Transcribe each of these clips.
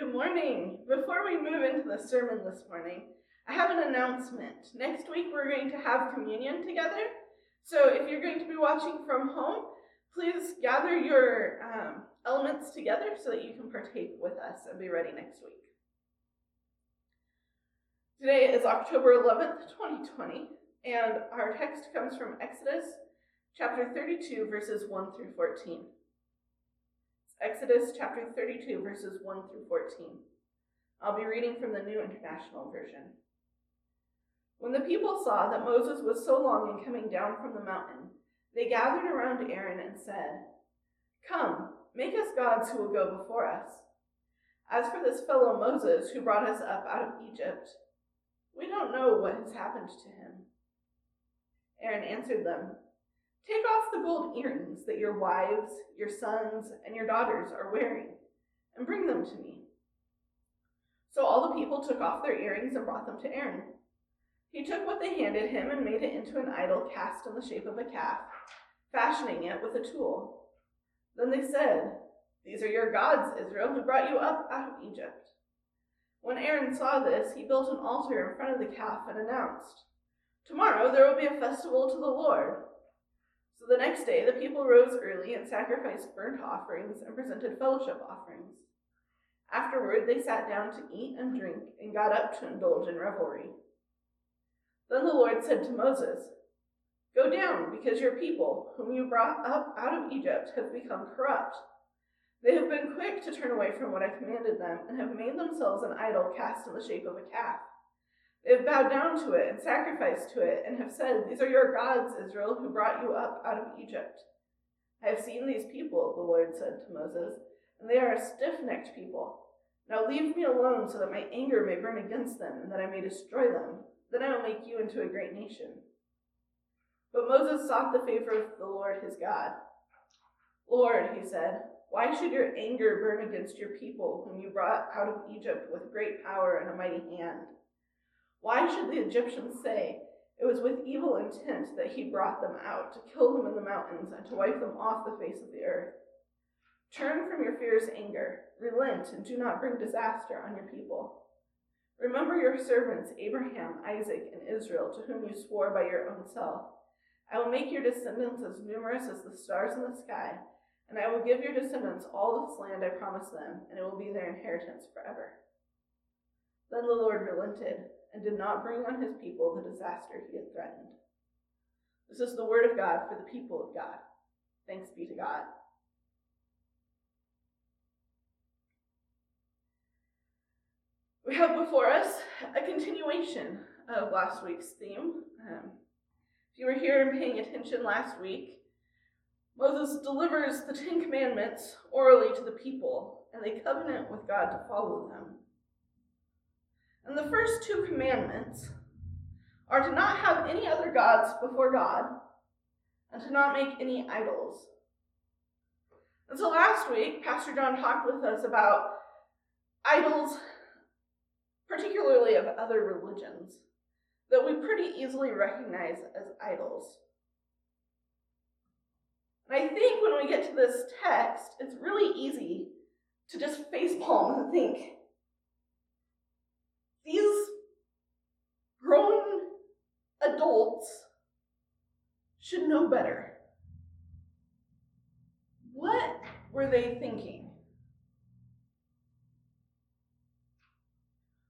Good morning. Before we move into the sermon this morning, I have an announcement. Next week we're going to have communion together. So if you're going to be watching from home, please gather your um, elements together so that you can partake with us and be ready next week. Today is October 11th, 2020, and our text comes from Exodus chapter 32, verses 1 through 14. Exodus chapter 32, verses 1 through 14. I'll be reading from the New International Version. When the people saw that Moses was so long in coming down from the mountain, they gathered around Aaron and said, Come, make us gods who will go before us. As for this fellow Moses who brought us up out of Egypt, we don't know what has happened to him. Aaron answered them, Take off the gold earrings that your wives, your sons, and your daughters are wearing, and bring them to me. So all the people took off their earrings and brought them to Aaron. He took what they handed him and made it into an idol cast in the shape of a calf, fashioning it with a tool. Then they said, These are your gods, Israel, who brought you up out of Egypt. When Aaron saw this, he built an altar in front of the calf and announced, Tomorrow there will be a festival to the Lord. So the next day the people rose early and sacrificed burnt offerings and presented fellowship offerings. Afterward they sat down to eat and drink and got up to indulge in revelry. Then the Lord said to Moses, Go down, because your people, whom you brought up out of Egypt, have become corrupt. They have been quick to turn away from what I commanded them, and have made themselves an idol cast in the shape of a calf. They have bowed down to it and sacrificed to it, and have said, These are your gods, Israel, who brought you up out of Egypt. I have seen these people, the Lord said to Moses, and they are a stiff necked people. Now leave me alone so that my anger may burn against them, and that I may destroy them. Then I will make you into a great nation. But Moses sought the favor of the Lord his God. Lord, he said, why should your anger burn against your people, whom you brought out of Egypt with great power and a mighty hand? Why should the Egyptians say, It was with evil intent that he brought them out, to kill them in the mountains, and to wipe them off the face of the earth? Turn from your fierce anger, relent, and do not bring disaster on your people. Remember your servants, Abraham, Isaac, and Israel, to whom you swore by your own self. I will make your descendants as numerous as the stars in the sky, and I will give your descendants all this land I promised them, and it will be their inheritance forever. Then the Lord relented and did not bring on his people the disaster he had threatened. This is the word of God for the people of God. Thanks be to God. We have before us a continuation of last week's theme. Um, if you were here and paying attention last week, Moses delivers the Ten Commandments orally to the people, and they covenant with God to follow them. And the first two commandments are to not have any other gods before God and to not make any idols. And so last week, Pastor John talked with us about idols, particularly of other religions, that we pretty easily recognize as idols. And I think when we get to this text, it's really easy to just facepalm and think, these grown adults should know better. What were they thinking?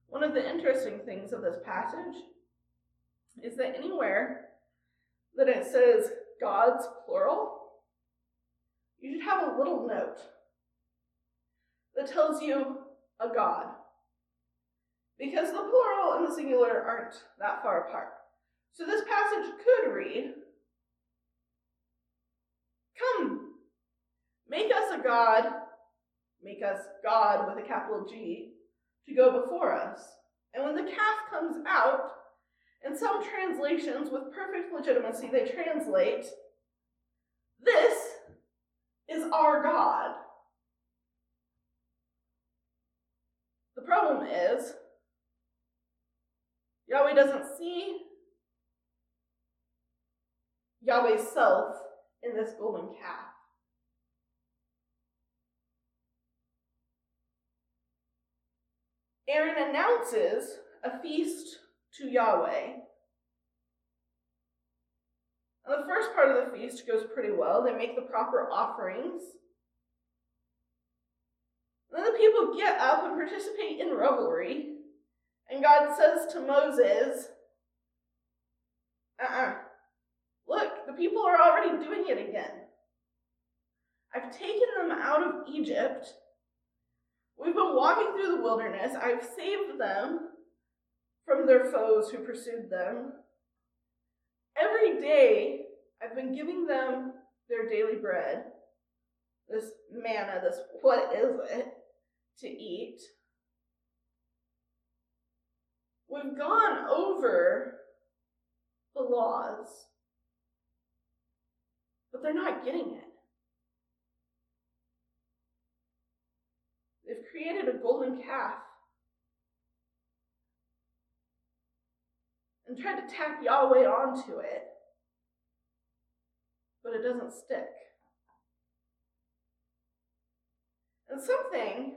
One of the interesting things of this passage is that anywhere that it says gods plural, you should have a little note that tells you a God because the plural and the singular aren't that far apart. So this passage could read Come, make us a God, make us God with a capital G, to go before us. And when the calf comes out, in some translations with perfect legitimacy, they translate, This is our God. The problem is, Yahweh doesn't see Yahweh's self in this golden calf. Aaron announces a feast to Yahweh. And the first part of the feast goes pretty well. They make the proper offerings. And then the people get up and participate in revelry. And God says to Moses, uh uh-uh. uh Look, the people are already doing it again. I've taken them out of Egypt. We've been walking through the wilderness. I've saved them from their foes who pursued them. Every day, I've been giving them their daily bread, this manna, this what is it, to eat. We've gone over the laws, but they're not getting it. They've created a golden calf and tried to tack Yahweh onto it, but it doesn't stick. And something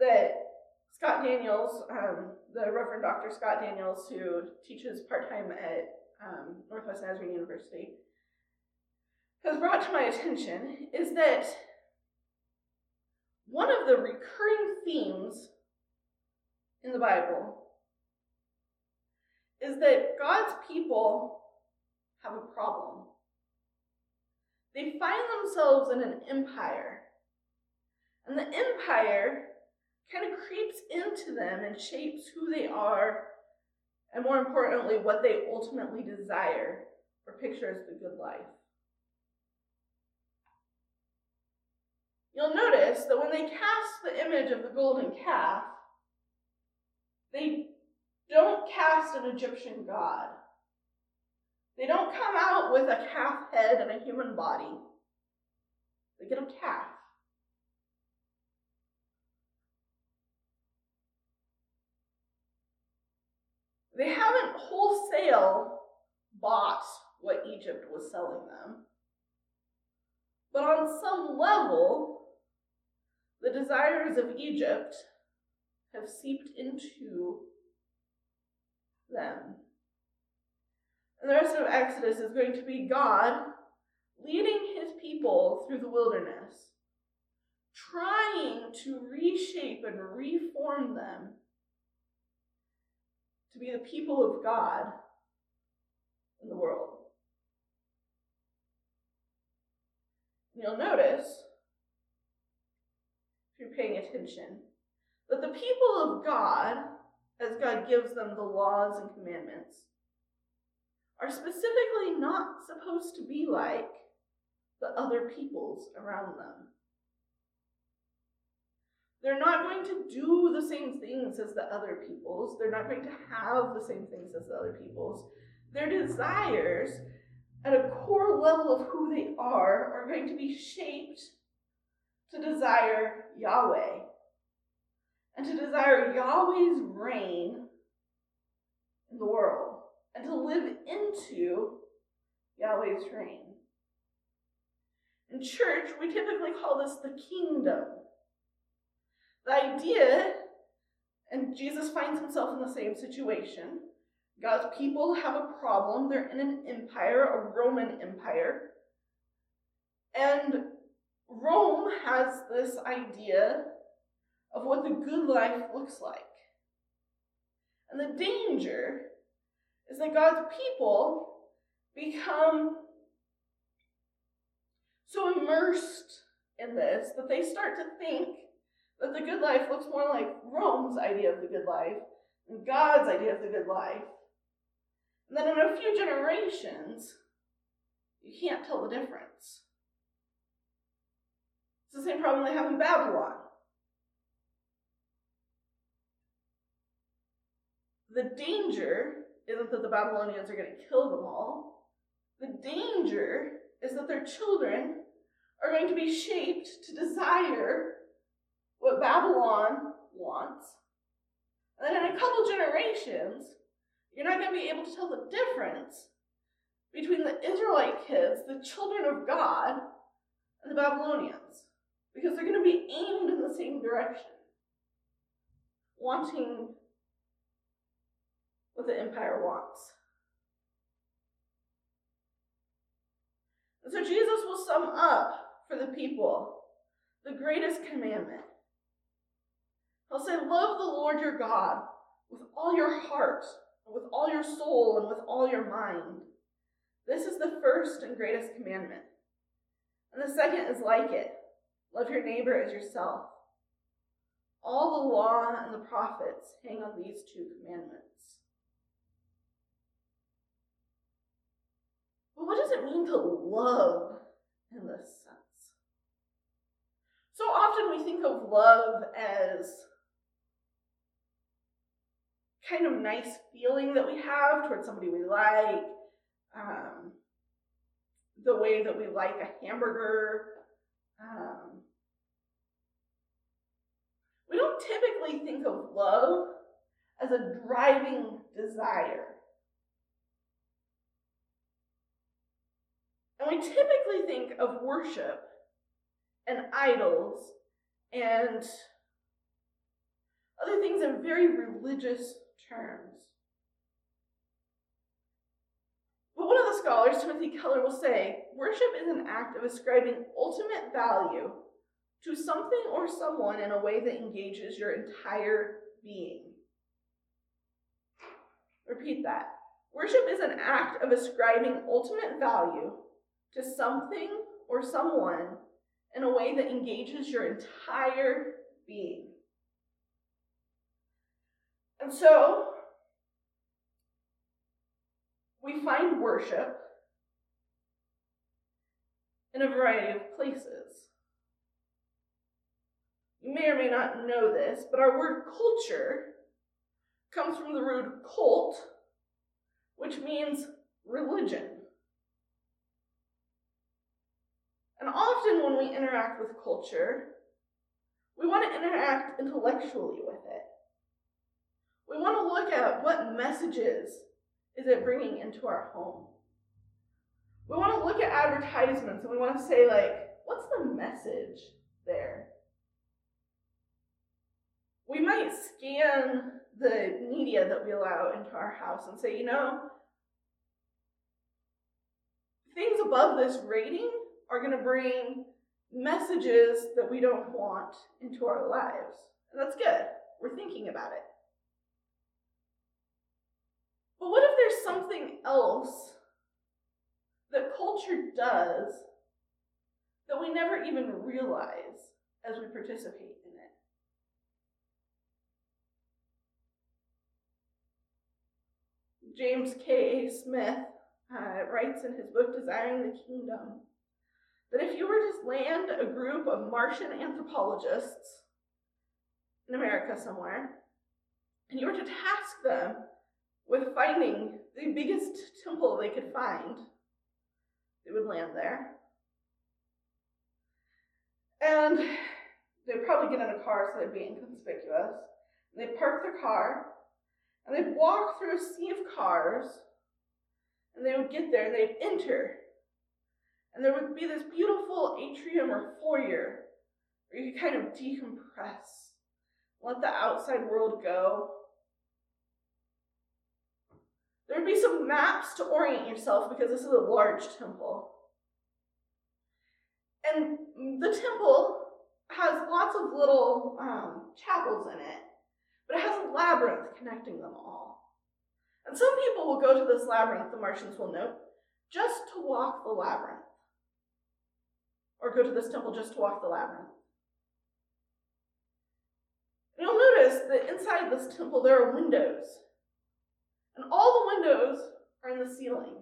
that Scott Daniels, um, the Reverend Dr. Scott Daniels, who teaches part time at um, Northwest Nazarene University, has brought to my attention is that one of the recurring themes in the Bible is that God's people have a problem. They find themselves in an empire, and the empire kind of creeps into them and shapes who they are, and more importantly, what they ultimately desire or picture as the good life. You'll notice that when they cast the image of the golden calf, they don't cast an Egyptian god. They don't come out with a calf head and a human body. They get a calf. They haven't wholesale bought what Egypt was selling them. But on some level, the desires of Egypt have seeped into them. And the rest of Exodus is going to be God leading his people through the wilderness, trying to reshape and reform them to be the people of God in the world. You'll notice, if you're paying attention, that the people of God, as God gives them the laws and commandments, are specifically not supposed to be like the other peoples around them. They're not going to do the same things as the other peoples. They're not going to have the same things as the other peoples. Their desires, at a core level of who they are, are going to be shaped to desire Yahweh and to desire Yahweh's reign in the world and to live into Yahweh's reign. In church, we typically call this the kingdom. The idea, and Jesus finds himself in the same situation. God's people have a problem. They're in an empire, a Roman empire. And Rome has this idea of what the good life looks like. And the danger is that God's people become so immersed in this that they start to think that the good life looks more like Rome's idea of the good life and God's idea of the good life. And then in a few generations, you can't tell the difference. It's the same problem they have in Babylon. The danger isn't that the Babylonians are going to kill them all. The danger is that their children are going to be shaped to desire what Babylon wants. And then in a couple generations, you're not going to be able to tell the difference between the Israelite kids, the children of God, and the Babylonians, because they're going to be aimed in the same direction. wanting what the empire wants. And so Jesus will sum up for the people the greatest commandment. He'll say, Love the Lord your God with all your heart, and with all your soul, and with all your mind. This is the first and greatest commandment. And the second is like it love your neighbor as yourself. All the law and the prophets hang on these two commandments. But what does it mean to love in this sense? So often we think of love as kind of nice feeling that we have towards somebody we like, um, the way that we like a hamburger. Um, we don't typically think of love as a driving desire. And we typically think of worship and idols and other things in very religious terms. But one of the scholars, Timothy Keller, will say worship is an act of ascribing ultimate value to something or someone in a way that engages your entire being. Repeat that. Worship is an act of ascribing ultimate value to something or someone in a way that engages your entire being. And so, we find worship in a variety of places. You may or may not know this, but our word culture comes from the root cult, which means religion. And often when we interact with culture, we want to interact intellectually with it. We want to look at what messages is it bringing into our home. We want to look at advertisements and we want to say, like, what's the message there? We might scan the media that we allow into our house and say, you know, things above this rating are going to bring messages that we don't want into our lives. And that's good. We're thinking about it. But what if there's something else that culture does that we never even realize as we participate in it? James K. Smith uh, writes in his book Desiring the Kingdom that if you were to land a group of Martian anthropologists in America somewhere, and you were to task them with finding the biggest temple they could find, they would land there. And they'd probably get in a car so they'd be inconspicuous. And they'd park their car, and they'd walk through a sea of cars, and they would get there and they'd enter and there would be this beautiful atrium or foyer where you could kind of decompress, let the outside world go. There would be some maps to orient yourself because this is a large temple. And the temple has lots of little um, chapels in it, but it has a labyrinth connecting them all. And some people will go to this labyrinth, the Martians will note, just to walk the labyrinth or go to this temple just to walk the labyrinth. You'll notice that inside this temple there are windows. And all the windows are in the ceiling.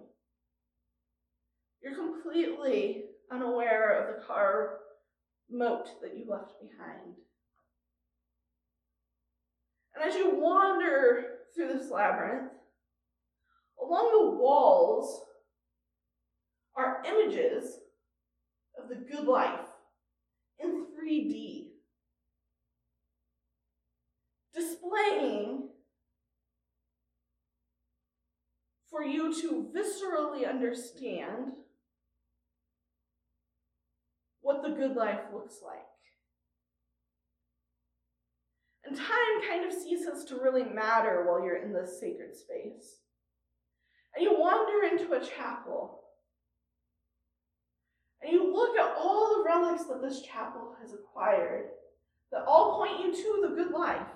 You're completely unaware of the car moat that you left behind. And as you wander through this labyrinth, along the walls are images of the good life in 3D, displaying for you to viscerally understand what the good life looks like. And time kind of ceases to really matter while you're in this sacred space. And you wander into a chapel. And you look at all the relics that this chapel has acquired that all point you to the good life.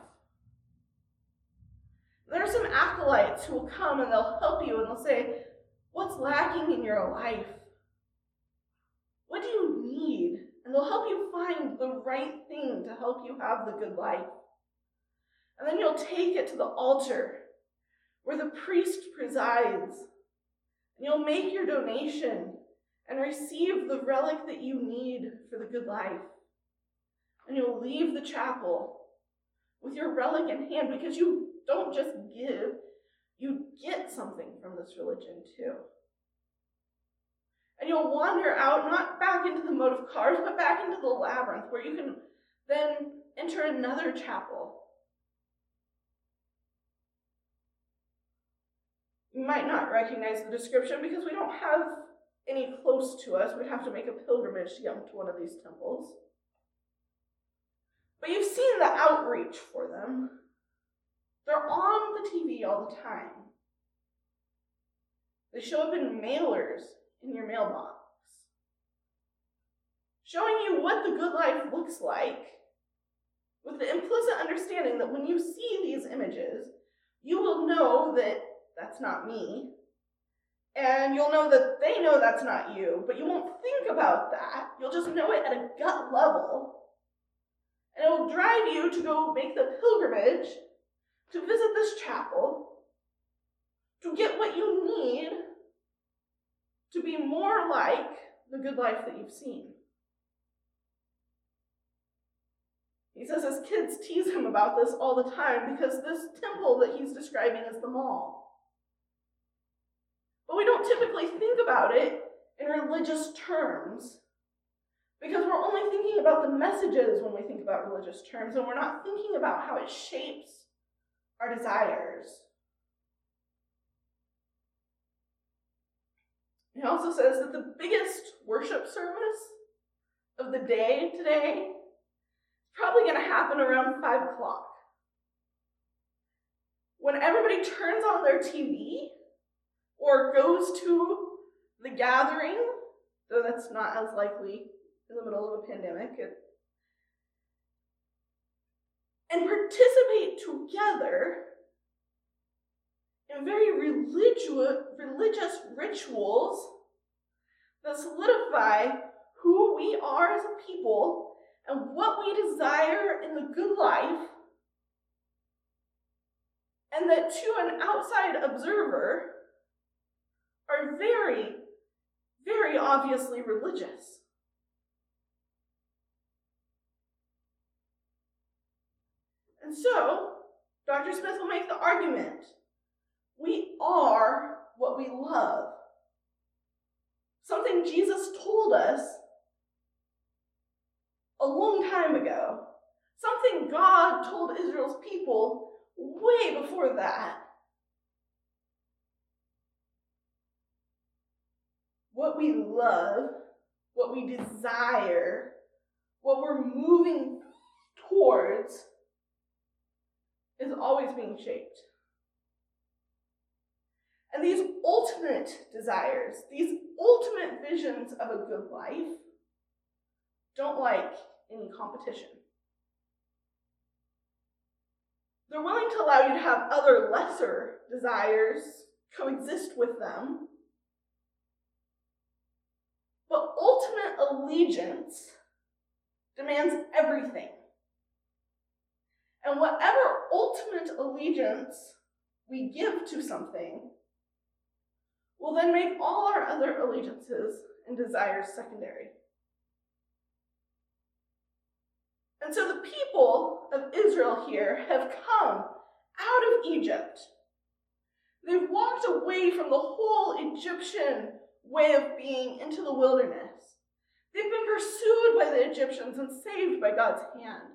There are some acolytes who will come and they'll help you and they'll say, What's lacking in your life? What do you need? And they'll help you find the right thing to help you have the good life. And then you'll take it to the altar where the priest presides. And you'll make your donation and receive the relic that you need for the good life. And you'll leave the chapel with your relic in hand because you don't just give, you get something from this religion too. And you'll wander out, not back into the of cars, but back into the labyrinth where you can then enter another chapel. You might not recognize the description because we don't have any close to us. We'd have to make a pilgrimage to get to one of these temples. But you've seen the outreach for them. They're on the TV all the time. They show up in mailers in your mailbox, showing you what the good life looks like, with the implicit understanding that when you see these images, you will know that that's not me. And you'll know that they know that's not you, but you won't think about that. You'll just know it at a gut level. And it will drive you to go make the pilgrimage to visit this chapel, to get what you need to be more like the good life that you've seen. He says his kids tease him about this all the time because this temple that he's describing is the mall. But we don't typically think about it in religious terms because we're only thinking about the messages when we think about religious terms, and we're not thinking about how it shapes our desires. He also says that the biggest worship service of the day today is probably going to happen around 5 o'clock. When everybody turns on their TV or goes to the gathering, though that's not as likely in the middle of a pandemic, it, and participate together in very religious, religious rituals that solidify who we are as a people and what we desire in the good life, and that to an outside observer are very, very obviously religious. And so, Dr. Smith will make the argument we are what we love. Something Jesus told us a long time ago. Something God told Israel's people way before that. What we love, what we desire, what we're moving towards is always being shaped. And these ultimate desires, these ultimate visions of a good life, don't like any competition. They're willing to allow you to have other lesser desires coexist with them. But ultimate allegiance demands everything. And whatever ultimate allegiance we give to something will then make all our other allegiances and desires secondary. And so the people of Israel here have come out of Egypt. They've walked away from the whole Egyptian way of being into the wilderness. They've been pursued by the Egyptians and saved by God's hand.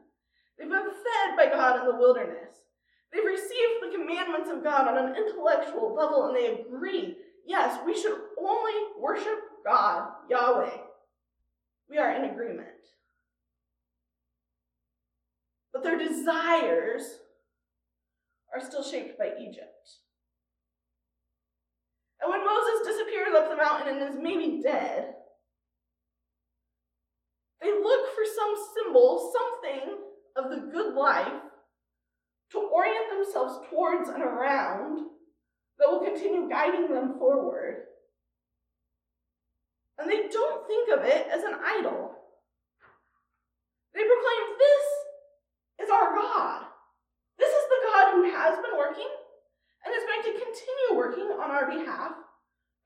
They've been fed by God in the wilderness. They've received the commandments of God on an intellectual level and they agree yes, we should only worship God, Yahweh. We are in agreement. but their desires are still shaped by Egypt. And when Moses disappears up the mountain and is maybe dead, they look for some symbol, something of the good life to orient themselves towards and around that will continue guiding them forward. And they don't think of it as an idol. They proclaim, This is our God. This is the God who has been working and is going to continue working on our behalf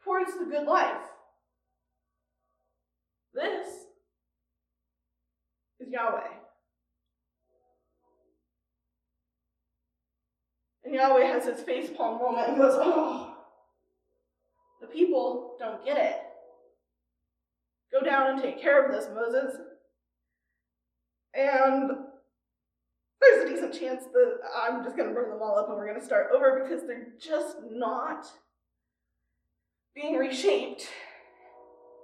towards the good life. This is Yahweh. Yahweh has his facepalm moment and goes, Oh, the people don't get it. Go down and take care of this, Moses. And there's a decent chance that I'm just going to burn them all up and we're going to start over because they're just not being reshaped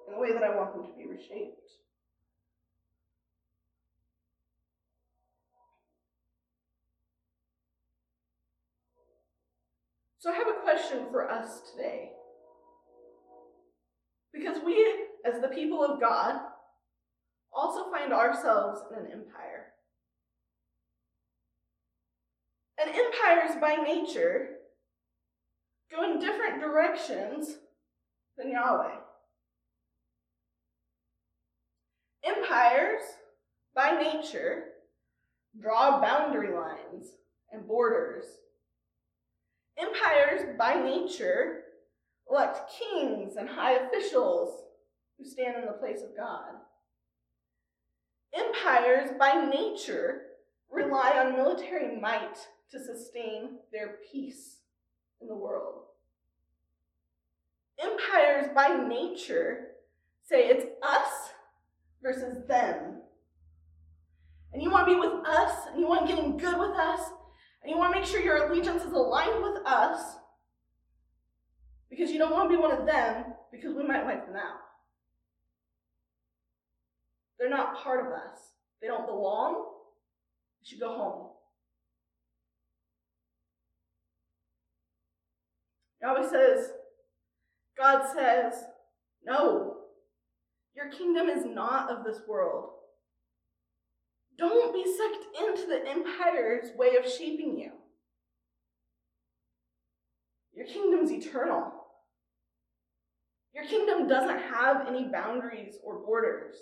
in the way that I want them to be reshaped. So I have a question for us today. Because we, as the people of God, also find ourselves in an empire. And empires by nature go in different directions than Yahweh. Empires by nature draw boundary lines and borders. Empires by nature elect kings and high officials who stand in the place of God. Empires by nature rely on military might to sustain their peace in the world. Empires by nature say it's us versus them. And you want to be with us, and you want to get in good with us, and you want to make sure your allegiance is aligned with us because you don't want to be one of them because we might wipe them out. They're not part of us. They don't belong. They should go home. Yahweh says, God says, no, your kingdom is not of this world. Don't be sucked into the empire's way of shaping you. Your kingdom's eternal. Your kingdom doesn't have any boundaries or borders.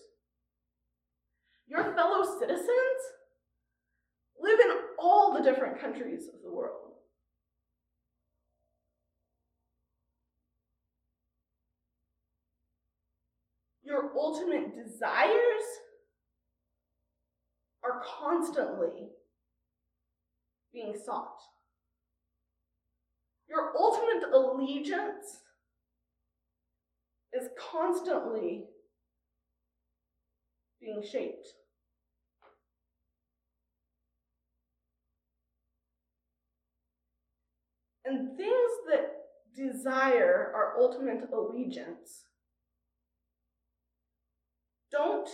Your fellow citizens live in all the different countries of the world. Your ultimate desires are constantly being sought. Your ultimate allegiance is constantly being shaped. And things that desire our ultimate allegiance don't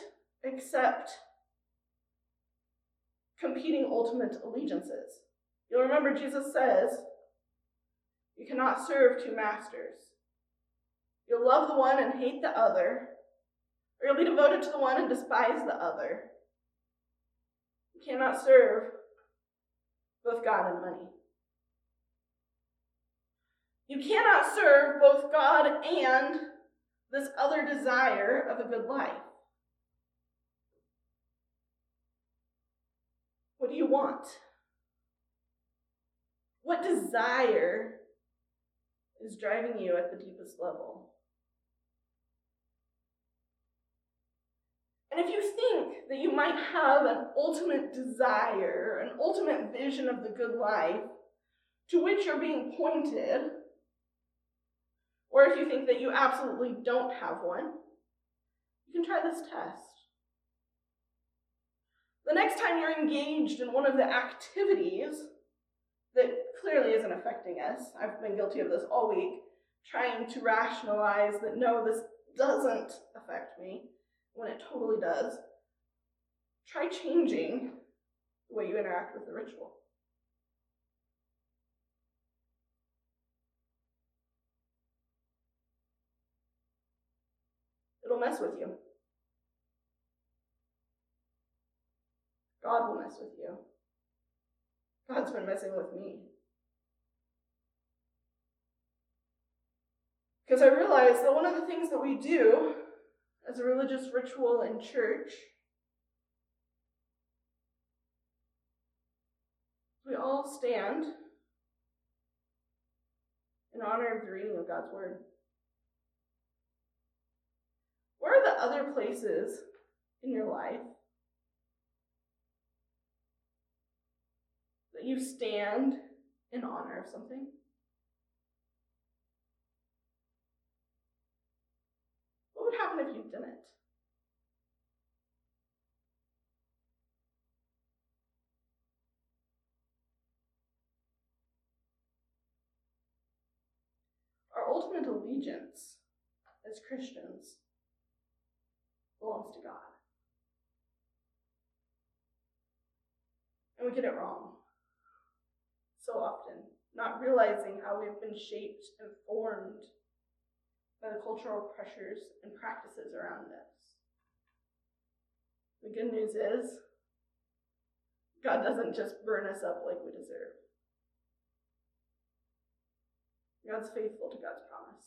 accept competing ultimate allegiances. You'll remember Jesus says, You cannot serve two masters. You'll love the one and hate the other, or you'll be devoted to the one and despise the other. You cannot serve both God and money. You cannot serve both God and this other desire of a good life. What do you want? What desire is driving you at the deepest level? And if you think that you might have an ultimate desire, an ultimate vision of the good life to which you're being pointed, or if you think that you absolutely don't have one, you can try this test. The next time you're engaged in one of the activities that clearly isn't affecting us, I've been guilty of this all week, trying to rationalize that no, this doesn't affect me when it totally does. Try changing the way you interact with the ritual. It'll mess with you. God will mess with you. God's been messing with me. Because I realized that one of the things that we do as a religious ritual in church, we all stand in honor of the reading of God's Word. Where are the other places in your life that you stand in honor of something? What would happen if you didn't? Our ultimate allegiance as Christians belongs to God. And we get it wrong so often, not realizing how we've been shaped and formed by the cultural pressures and practices around us. The good news is, God doesn't just burn us up like we deserve. God's faithful to God's promise.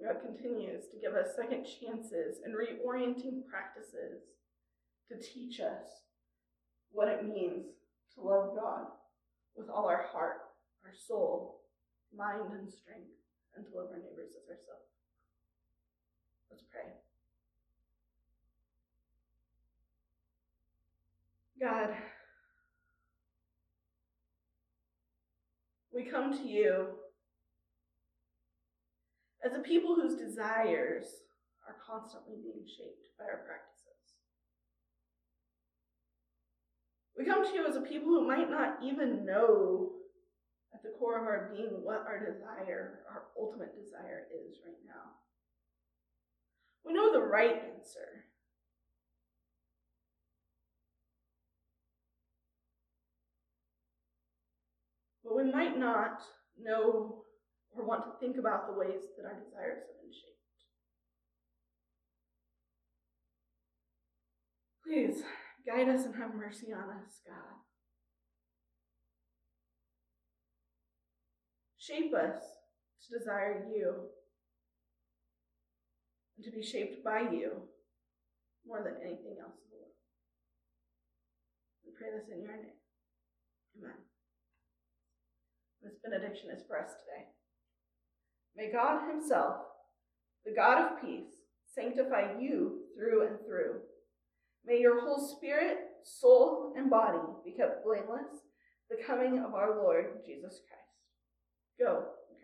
God continues to give us second chances and reorienting practices to teach us what it means to love God with all our heart, our soul, mind, and strength, and to love our neighbors as ourselves. Let's pray. God, we come to you as a people whose desires are constantly being shaped by our practices. We come to you as a people who might not even know at the core of our being what our desire, our ultimate desire is right now. We know the right answer. But we might not know or want to think about the ways that our desires have been shaped. Please guide us and have mercy on us, God. Shape us to desire you and to be shaped by you more than anything else in the world. We pray this in your name. Amen. This benediction is for us today. May God Himself, the God of peace, sanctify you through and through. May your whole spirit, soul, and body be kept blameless, the coming of our Lord Jesus Christ. Go in